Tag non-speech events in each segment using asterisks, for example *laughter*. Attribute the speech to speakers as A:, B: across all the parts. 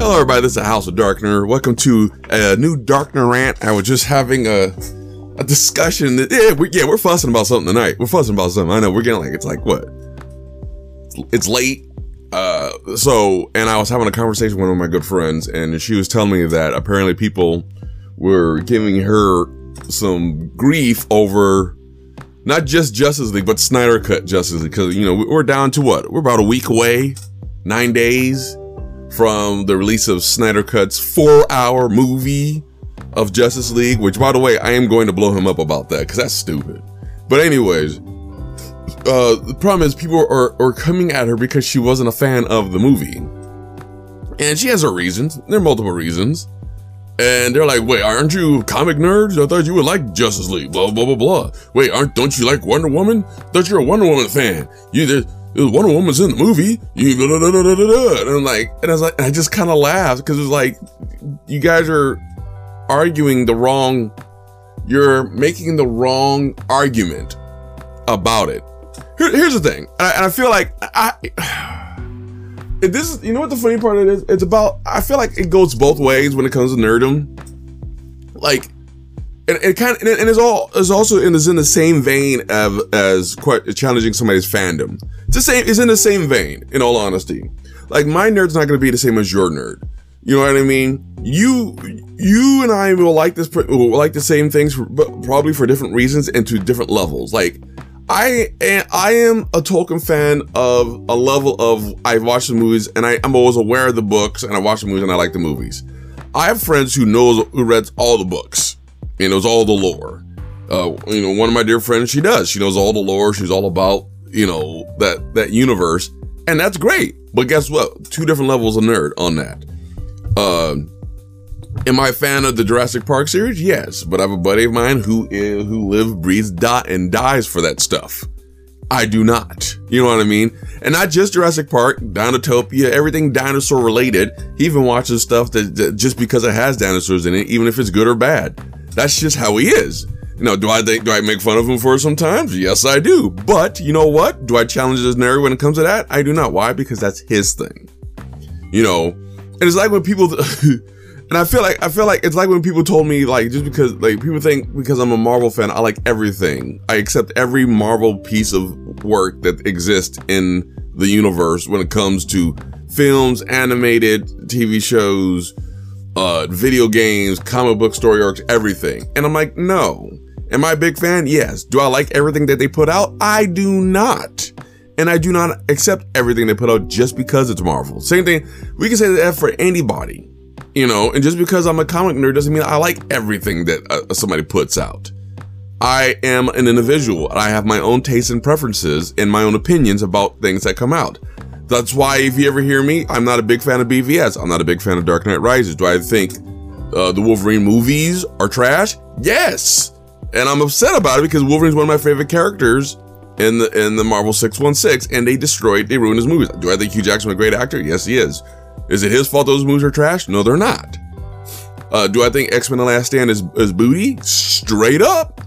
A: Hello, everybody. This is House of Darkner. Welcome to a new Darkner rant. I was just having a a discussion. That, yeah, we, yeah, we're fussing about something tonight. We're fussing about something. I know we're getting like it's like what? It's late. Uh, so, and I was having a conversation with one of my good friends, and she was telling me that apparently people were giving her some grief over not just Justice League, but Snyder Cut Justice League. Because you know we're down to what? We're about a week away, nine days from the release of Snyder Cut's four-hour movie of Justice League. Which, by the way, I am going to blow him up about that because that's stupid. But anyways, uh, the problem is people are, are coming at her because she wasn't a fan of the movie. And she has her reasons. There are multiple reasons. And they're like, wait, aren't you comic nerds? I thought you would like Justice League, blah, blah, blah, blah. Wait, aren't, don't you like Wonder Woman? I thought you're a Wonder Woman fan. You, there, Wonder Woman's in the movie. And I'm like, and I was like, and I just kind of laughed because it's like, you guys are arguing the wrong, you're making the wrong argument about it. Here, here's the thing, and I, and I feel like I. *sighs* This is, you know what the funny part of it is? It's about, I feel like it goes both ways when it comes to nerdom. Like, and it kind of, and it's all, it's also in, in the same vein of, as quite challenging somebody's fandom. It's the same, it's in the same vein, in all honesty. Like, my nerd's not going to be the same as your nerd. You know what I mean? You, you and I will like this, will like the same things, for, but probably for different reasons and to different levels. Like, I I am a Tolkien fan of a level of I've watched the movies and I, am always aware of the books and I watch the movies and I like the movies. I have friends who knows who reads all the books and knows all the lore. Uh, you know, one of my dear friends, she does. She knows all the lore. She's all about you know that that universe, and that's great. But guess what? Two different levels of nerd on that. Uh, Am I a fan of the Jurassic Park series? Yes, but I have a buddy of mine who is, who lives, breathes, dot, and dies for that stuff. I do not. You know what I mean? And not just Jurassic Park, Dinotopia, everything dinosaur related. He even watches stuff that, that, just because it has dinosaurs in it, even if it's good or bad. That's just how he is. You know, do I think, do I make fun of him for sometimes? Yes, I do. But you know what? Do I challenge his nerd when it comes to that? I do not. Why? Because that's his thing. You know, and it's like when people, *laughs* And I feel like I feel like it's like when people told me like just because like people think because I'm a Marvel fan I like everything. I accept every Marvel piece of work that exists in the universe when it comes to films, animated TV shows, uh, video games, comic book story arcs, everything. And I'm like, no. Am I a big fan? Yes. Do I like everything that they put out? I do not. And I do not accept everything they put out just because it's Marvel. Same thing. We can say that for anybody you know, and just because I'm a comic nerd doesn't mean I like everything that uh, somebody puts out. I am an individual. I have my own tastes and preferences and my own opinions about things that come out. That's why if you ever hear me, I'm not a big fan of BVS. I'm not a big fan of Dark Knight Rises. Do I think uh, the Wolverine movies are trash? Yes. And I'm upset about it because Wolverine's one of my favorite characters in the in the Marvel 616 and they destroyed, they ruined his movies. Do I think Hugh Jackman a great actor? Yes, he is. Is it his fault those movies are trash? No, they're not. Uh, do I think X Men: The Last Stand is is booty? Straight up. *laughs*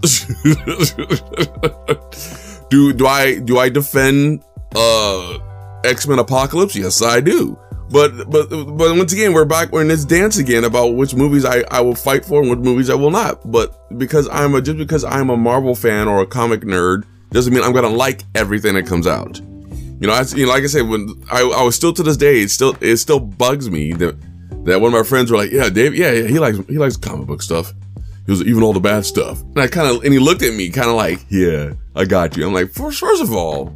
A: do do I do I defend uh, X Men Apocalypse? Yes, I do. But but but once again, we're back we're in this dance again about which movies I, I will fight for and which movies I will not. But because I'm a just because I'm a Marvel fan or a comic nerd doesn't mean I'm gonna like everything that comes out. You know, I, you know, like I said, when I, I was still to this day, it still it still bugs me that that one of my friends were like, "Yeah, Dave, yeah, yeah he likes he likes comic book stuff. He was even all the bad stuff." And I kind of and he looked at me, kind of like, "Yeah, I got you." I'm like, first, first of all,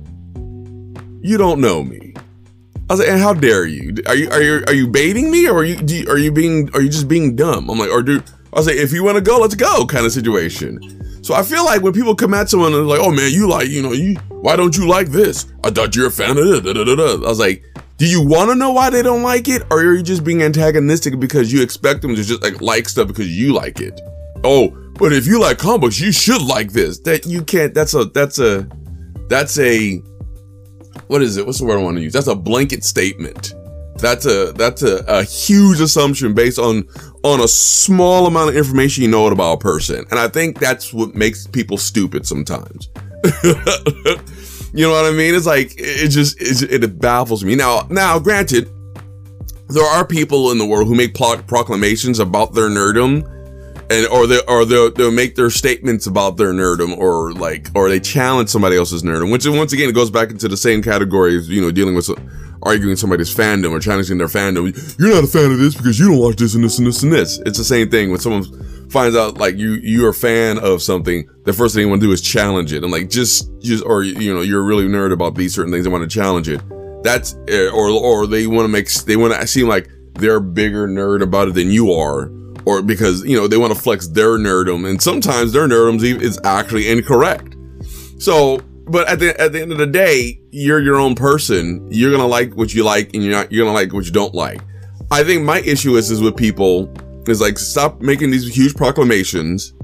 A: you don't know me. I was like, "And how dare you? Are you are you are you baiting me, or are you, you are you being are you just being dumb?" I'm like, "Or do I was like, if you want to go, let's go," kind of situation. So I feel like when people come at someone and like, "Oh man, you like you know you why don't you like this? I thought you're a fan of it. Da, da, da, I was like, do you want to know why they don't like it? Or are you just being antagonistic because you expect them to just like like stuff because you like it? Oh, but if you like comics, you should like this. That you can't, that's a, that's a, that's a, what is it? What's the word I want to use? That's a blanket statement. That's a, that's a, a huge assumption based on, on a small amount of information you know about a person. And I think that's what makes people stupid sometimes. *laughs* you know what I mean? It's like it just it, it baffles me. Now, now, granted, there are people in the world who make proclamations about their nerdum and or they or they'll, they'll make their statements about their nerdum or like or they challenge somebody else's nerdum which once again it goes back into the same category as you know dealing with arguing somebody's fandom or challenging their fandom. You're not a fan of this because you don't watch this and this and this and this. It's the same thing. When someone finds out like you you're a fan of something the first thing you want to do is challenge it. And like just just or you know you're really nerd about these certain things and want to challenge it. That's eh, or or they want to make they want to seem like they're bigger nerd about it than you are or because you know they want to flex their nerdum and sometimes their nerdum is actually incorrect so but at the at the end of the day you're your own person you're gonna like what you like and you're not you're gonna like what you don't like i think my issue is is with people is like stop making these huge proclamations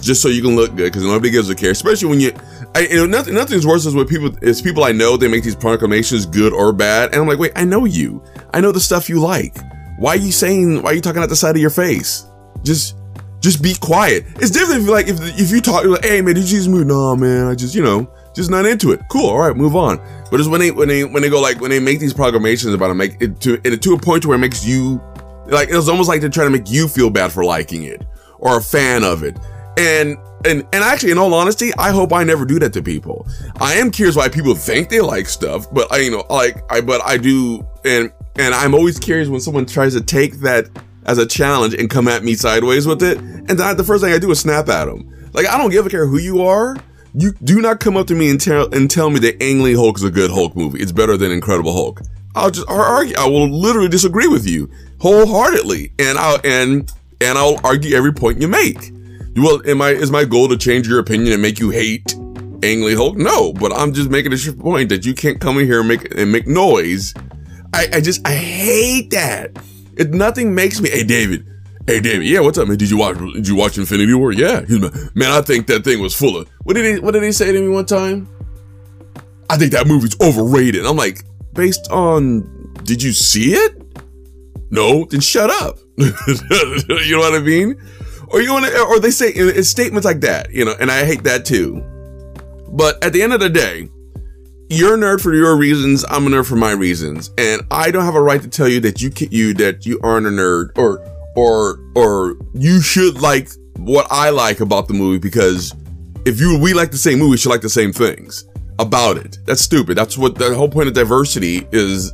A: just so you can look good because nobody gives a care especially when you I, you know, nothing, nothing's worse is with people, it's people I know, they make these proclamations good or bad. And I'm like, wait, I know you. I know the stuff you like. Why are you saying, why are you talking out the side of your face? Just, just be quiet. It's different if like, if, if you talk, like, hey man, did you this movie? No, man, I just, you know, just not into it. Cool. All right, move on. But it's when they, when they, when they go like, when they make these proclamations about it, make it to, it, to a point where it makes you, like, it's almost like they're trying to make you feel bad for liking it or a fan of it. And and and actually, in all honesty, I hope I never do that to people. I am curious why people think they like stuff, but I, you know, like I, but I do, and and I'm always curious when someone tries to take that as a challenge and come at me sideways with it, and then the first thing I do is snap at them. Like I don't give a care who you are. You do not come up to me and tell and tell me that Ang Lee Hulk is a good Hulk movie. It's better than Incredible Hulk. I'll just I'll argue. I will literally disagree with you wholeheartedly, and I'll and and I'll argue every point you make. Well, am I is my goal to change your opinion and make you hate Ang Lee Hulk? No, but I'm just making a point that you can't come in here and make and make noise. I, I just I hate that. It nothing makes me. Hey David, hey David, yeah, what's up, man? Did you watch Did you watch Infinity War? Yeah, man. I think that thing was full of. What did he What did he say to me one time? I think that movie's overrated. I'm like, based on, did you see it? No, then shut up. *laughs* you know what I mean? or you want to, or they say statements like that, you know, and I hate that too. But at the end of the day, you're a nerd for your reasons. I'm a nerd for my reasons, and I don't have a right to tell you that you can, you that you aren't a nerd or or or you should like what I like about the movie because if you we like the same movie, should like the same things about it. That's stupid. That's what the whole point of diversity is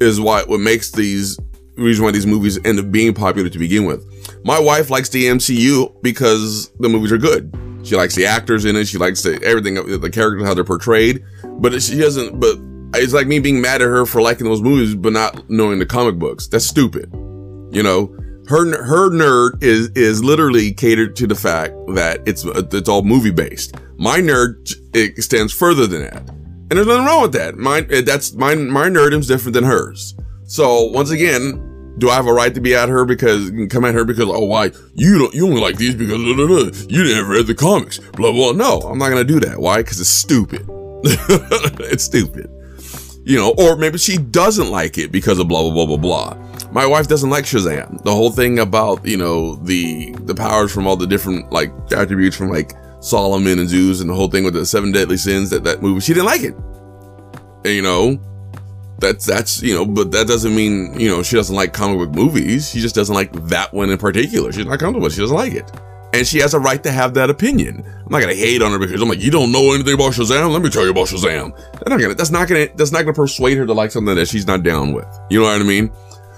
A: is why what makes these reason why these movies end up being popular to begin with. My wife likes the MCU because the movies are good. She likes the actors in it. She likes the, everything, the characters, how they're portrayed. But she doesn't, but it's like me being mad at her for liking those movies, but not knowing the comic books. That's stupid. You know, her, her nerd is, is literally catered to the fact that it's, it's all movie based. My nerd extends further than that. And there's nothing wrong with that. Mine, that's my, my nerdum's different than hers. So once again, do I have a right to be at her because come at her because oh why? You don't you only like these because blah, blah, blah. you didn't read the comics blah blah. No I'm not gonna do that. Why? Because it's stupid. *laughs* It's stupid. You know or maybe she doesn't like it because of blah blah blah blah blah. My wife doesn't like Shazam. The whole thing about you know the the powers from all the different like attributes from like Solomon and Zeus and the whole thing with the seven deadly sins that that movie she didn't like it. And, you know that's that's you know but that doesn't mean you know she doesn't like comic book movies. She just doesn't like that one in particular. She's not comfortable she doesn't like it. And she has a right to have that opinion. I'm not gonna hate on her because i'm like you don't know anything about shazam? Let me tell you about shazam. That's not gonna that's not gonna that's not gonna persuade her to like something that she's not down with. You know what i mean?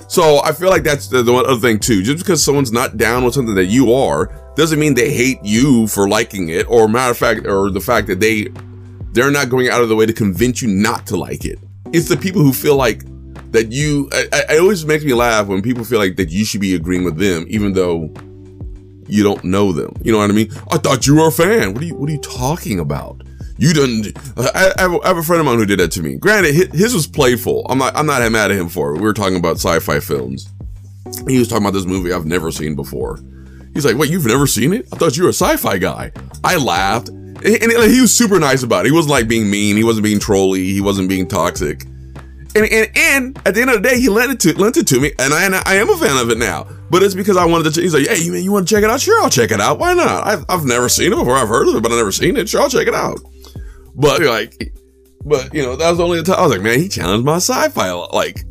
A: So i feel like that's the, the other thing too. Just because someone's not down with something that you are doesn't mean they hate you for liking it. Or matter of fact or the fact that they they're not going out of the way to convince you not to like it it's the people who feel like that you it always makes me laugh when people feel like that you should be agreeing with them even though you don't know them. You know what i mean? I thought you were a fan. What are you what are you talking about? You didn't I, I, have, I have a friend of mine who did that to me. Granted his was playful. I'm not i'm not mad at him for it. We were talking about sci-fi films. He was talking about this movie i've never seen before. He's like wait you've never seen it? I thought you were a sci-fi guy. I laughed and, he was super nice about it. He wasn't like being mean. He wasn't being trolly. He wasn't being toxic. And, and, and at the end of the day, he lent it to lent it to me, and I and I am a fan of it now. But it's because I wanted to. He's like, "Hey, man, you want to check it out? Sure, I'll check it out. Why not? I've I've never seen it before. I've heard of it, but I've never seen it. Sure, I'll check it out." But like, but you know, that was only the time I was like, "Man, he challenged my sci-fi like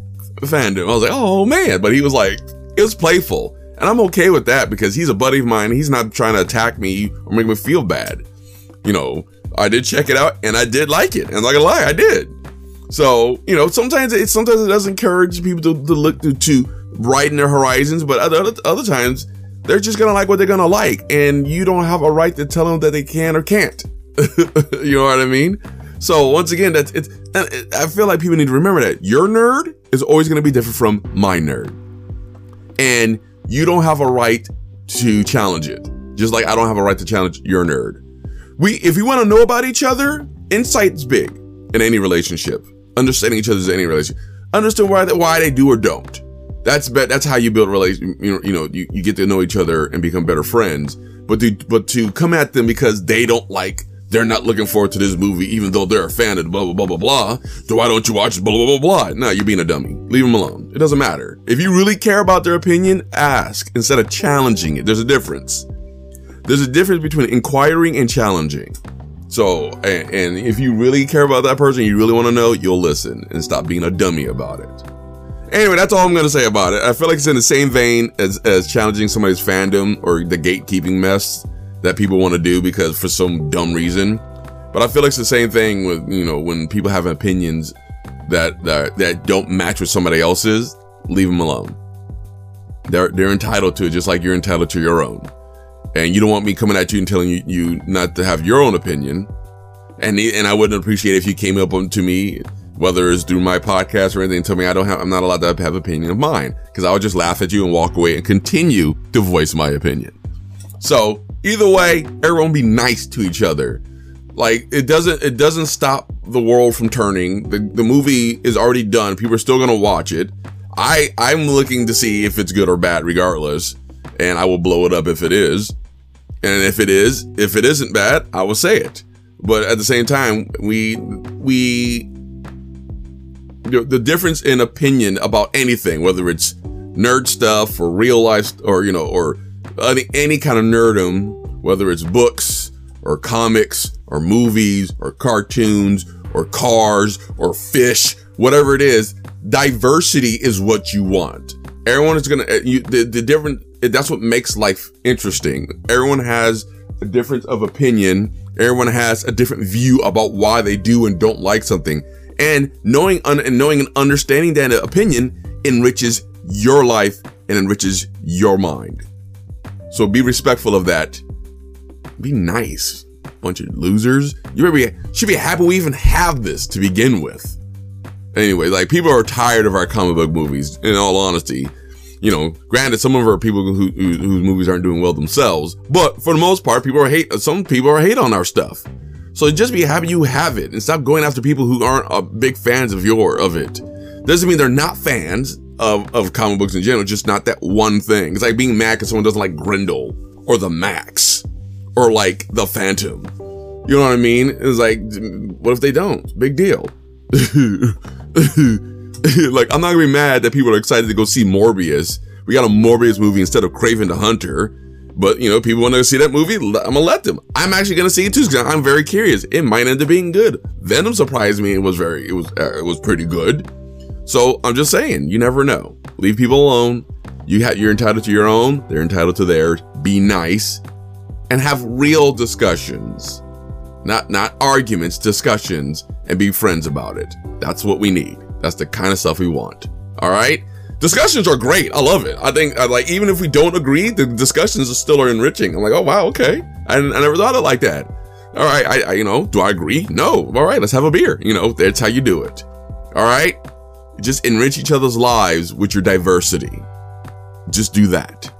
A: fandom. I was like, oh man, but he was like, it was playful. And I'm okay with that because he's a buddy of mine. He's not trying to attack me or make me feel bad. You know, I did check it out and I did like it. And like a lie, I did. So, you know, sometimes it sometimes it does encourage people to, to look to, to widen their horizons, but other other times they're just gonna like what they're gonna like, and you don't have a right to tell them that they can or can't. *laughs* you know what I mean? So once again, that's it's. I feel like people need to remember that your nerd is always gonna be different from my nerd, and you don't have a right to challenge it. Just like I don't have a right to challenge your nerd. We, if we want to know about each other, insight's big in any relationship. Understanding each other's any relationship. Understand why why they do or don't. That's that's how you build relation. You know, you know, you, you get to know each other and become better friends. But to but to come at them because they don't like they're not looking forward to this movie, even though they're a fan of blah, blah, blah, blah, blah. So why don't you watch blah, blah, blah, blah? No, you're being a dummy. Leave them alone. It doesn't matter. If you really care about their opinion, ask instead of challenging it. There's a difference. There's a difference between inquiring and challenging. So, and, and if you really care about that person, you really want to know, you'll listen and stop being a dummy about it. Anyway, that's all I'm to say about it. I feel like it's in the same vein as, as challenging somebody's fandom or the gatekeeping mess that people want to do because for some dumb reason. But I feel like it's the same thing with, you know, when people have opinions that, that, that don't match with somebody else's, leave them alone. They're, they're entitled to it just like you're entitled to your own. And you don't want me coming at you and telling you, you not to have your own opinion. And, and I wouldn't appreciate if you came up to me, whether it's through my podcast or anything, and tell me I don't have, I'm not allowed to have an opinion of mine. Cause I would just laugh at you and walk away and continue to voice my opinion. So Either way, everyone be nice to each other. Like it doesn't it doesn't stop the world from turning. The the movie is already done. People are still gonna watch it. I I'm looking to see if it's good or bad regardless. And I will blow it up if it is. And if it is, if it isn't bad, I will say it. But at the same time, we we the difference in opinion about anything, whether it's nerd stuff or real life or you know or any, any kind of nerdum, whether it's books or comics or movies or cartoons or cars or fish, whatever it is, diversity is what you want. Everyone is gonna eh, you, the the different. That's what makes life interesting. Everyone has a difference of opinion. Everyone has a different view about why they do and don't like something. And knowing un, and knowing and understanding that opinion enriches your life and enriches your mind. So be respectful of that. Be nice. Bunch of losers. You be, should be happy we even have this to begin with. Anyway, like people are tired of our comic book movies, in all honesty. You know, granted, some of our people who, who, whose movies aren't doing well themselves, but for the most part, people are hate, some people are hate on our stuff. So just be happy you have it and stop going after people who aren't uh, big fans of your, of it. Doesn't mean they're not fans of, of comic books in general, just not that one thing. It's like being mad because someone doesn't like Grendel or the Max or like the Phantom. You know what I mean? It's like, what if they don't? Big deal. *laughs* *laughs* like, I'm not gonna be mad that people are excited to go see Morbius. We got a Morbius movie instead of Kraven the Hunter. But, you know, people want to see that movie, I'm gonna let them. I'm actually gonna see it too, because I'm very curious. It might end up being good. Venom surprised me. It was very, it was, uh, it was pretty good. So I'm just saying, you never know. Leave people alone. You ha- you're entitled to your own. They're entitled to theirs. Be nice and have real discussions, not not arguments, discussions, and be friends about it. That's what we need. That's the kind of stuff we want. All right. Discussions are great. I love it. I think I like even if we don't agree, the discussions are still are enriching. I'm like, oh wow, okay. I, I never thought it like that. All right, I, I you know, do I agree? No. All right, let's have a beer. You know, that's how you do it. All right. Just enrich each other's lives with your diversity. Just do that.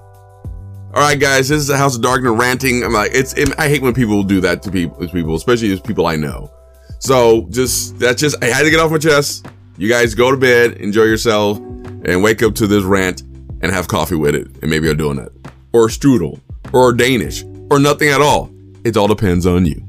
A: All right, guys, this is the House of Darkner ranting. I'm like, it's. It, I hate when people do that to people, people, especially people I know. So just that's just. I had to get off my chest. You guys go to bed, enjoy yourself, and wake up to this rant and have coffee with it, and maybe a donut, or a strudel, or a Danish, or nothing at all. It all depends on you.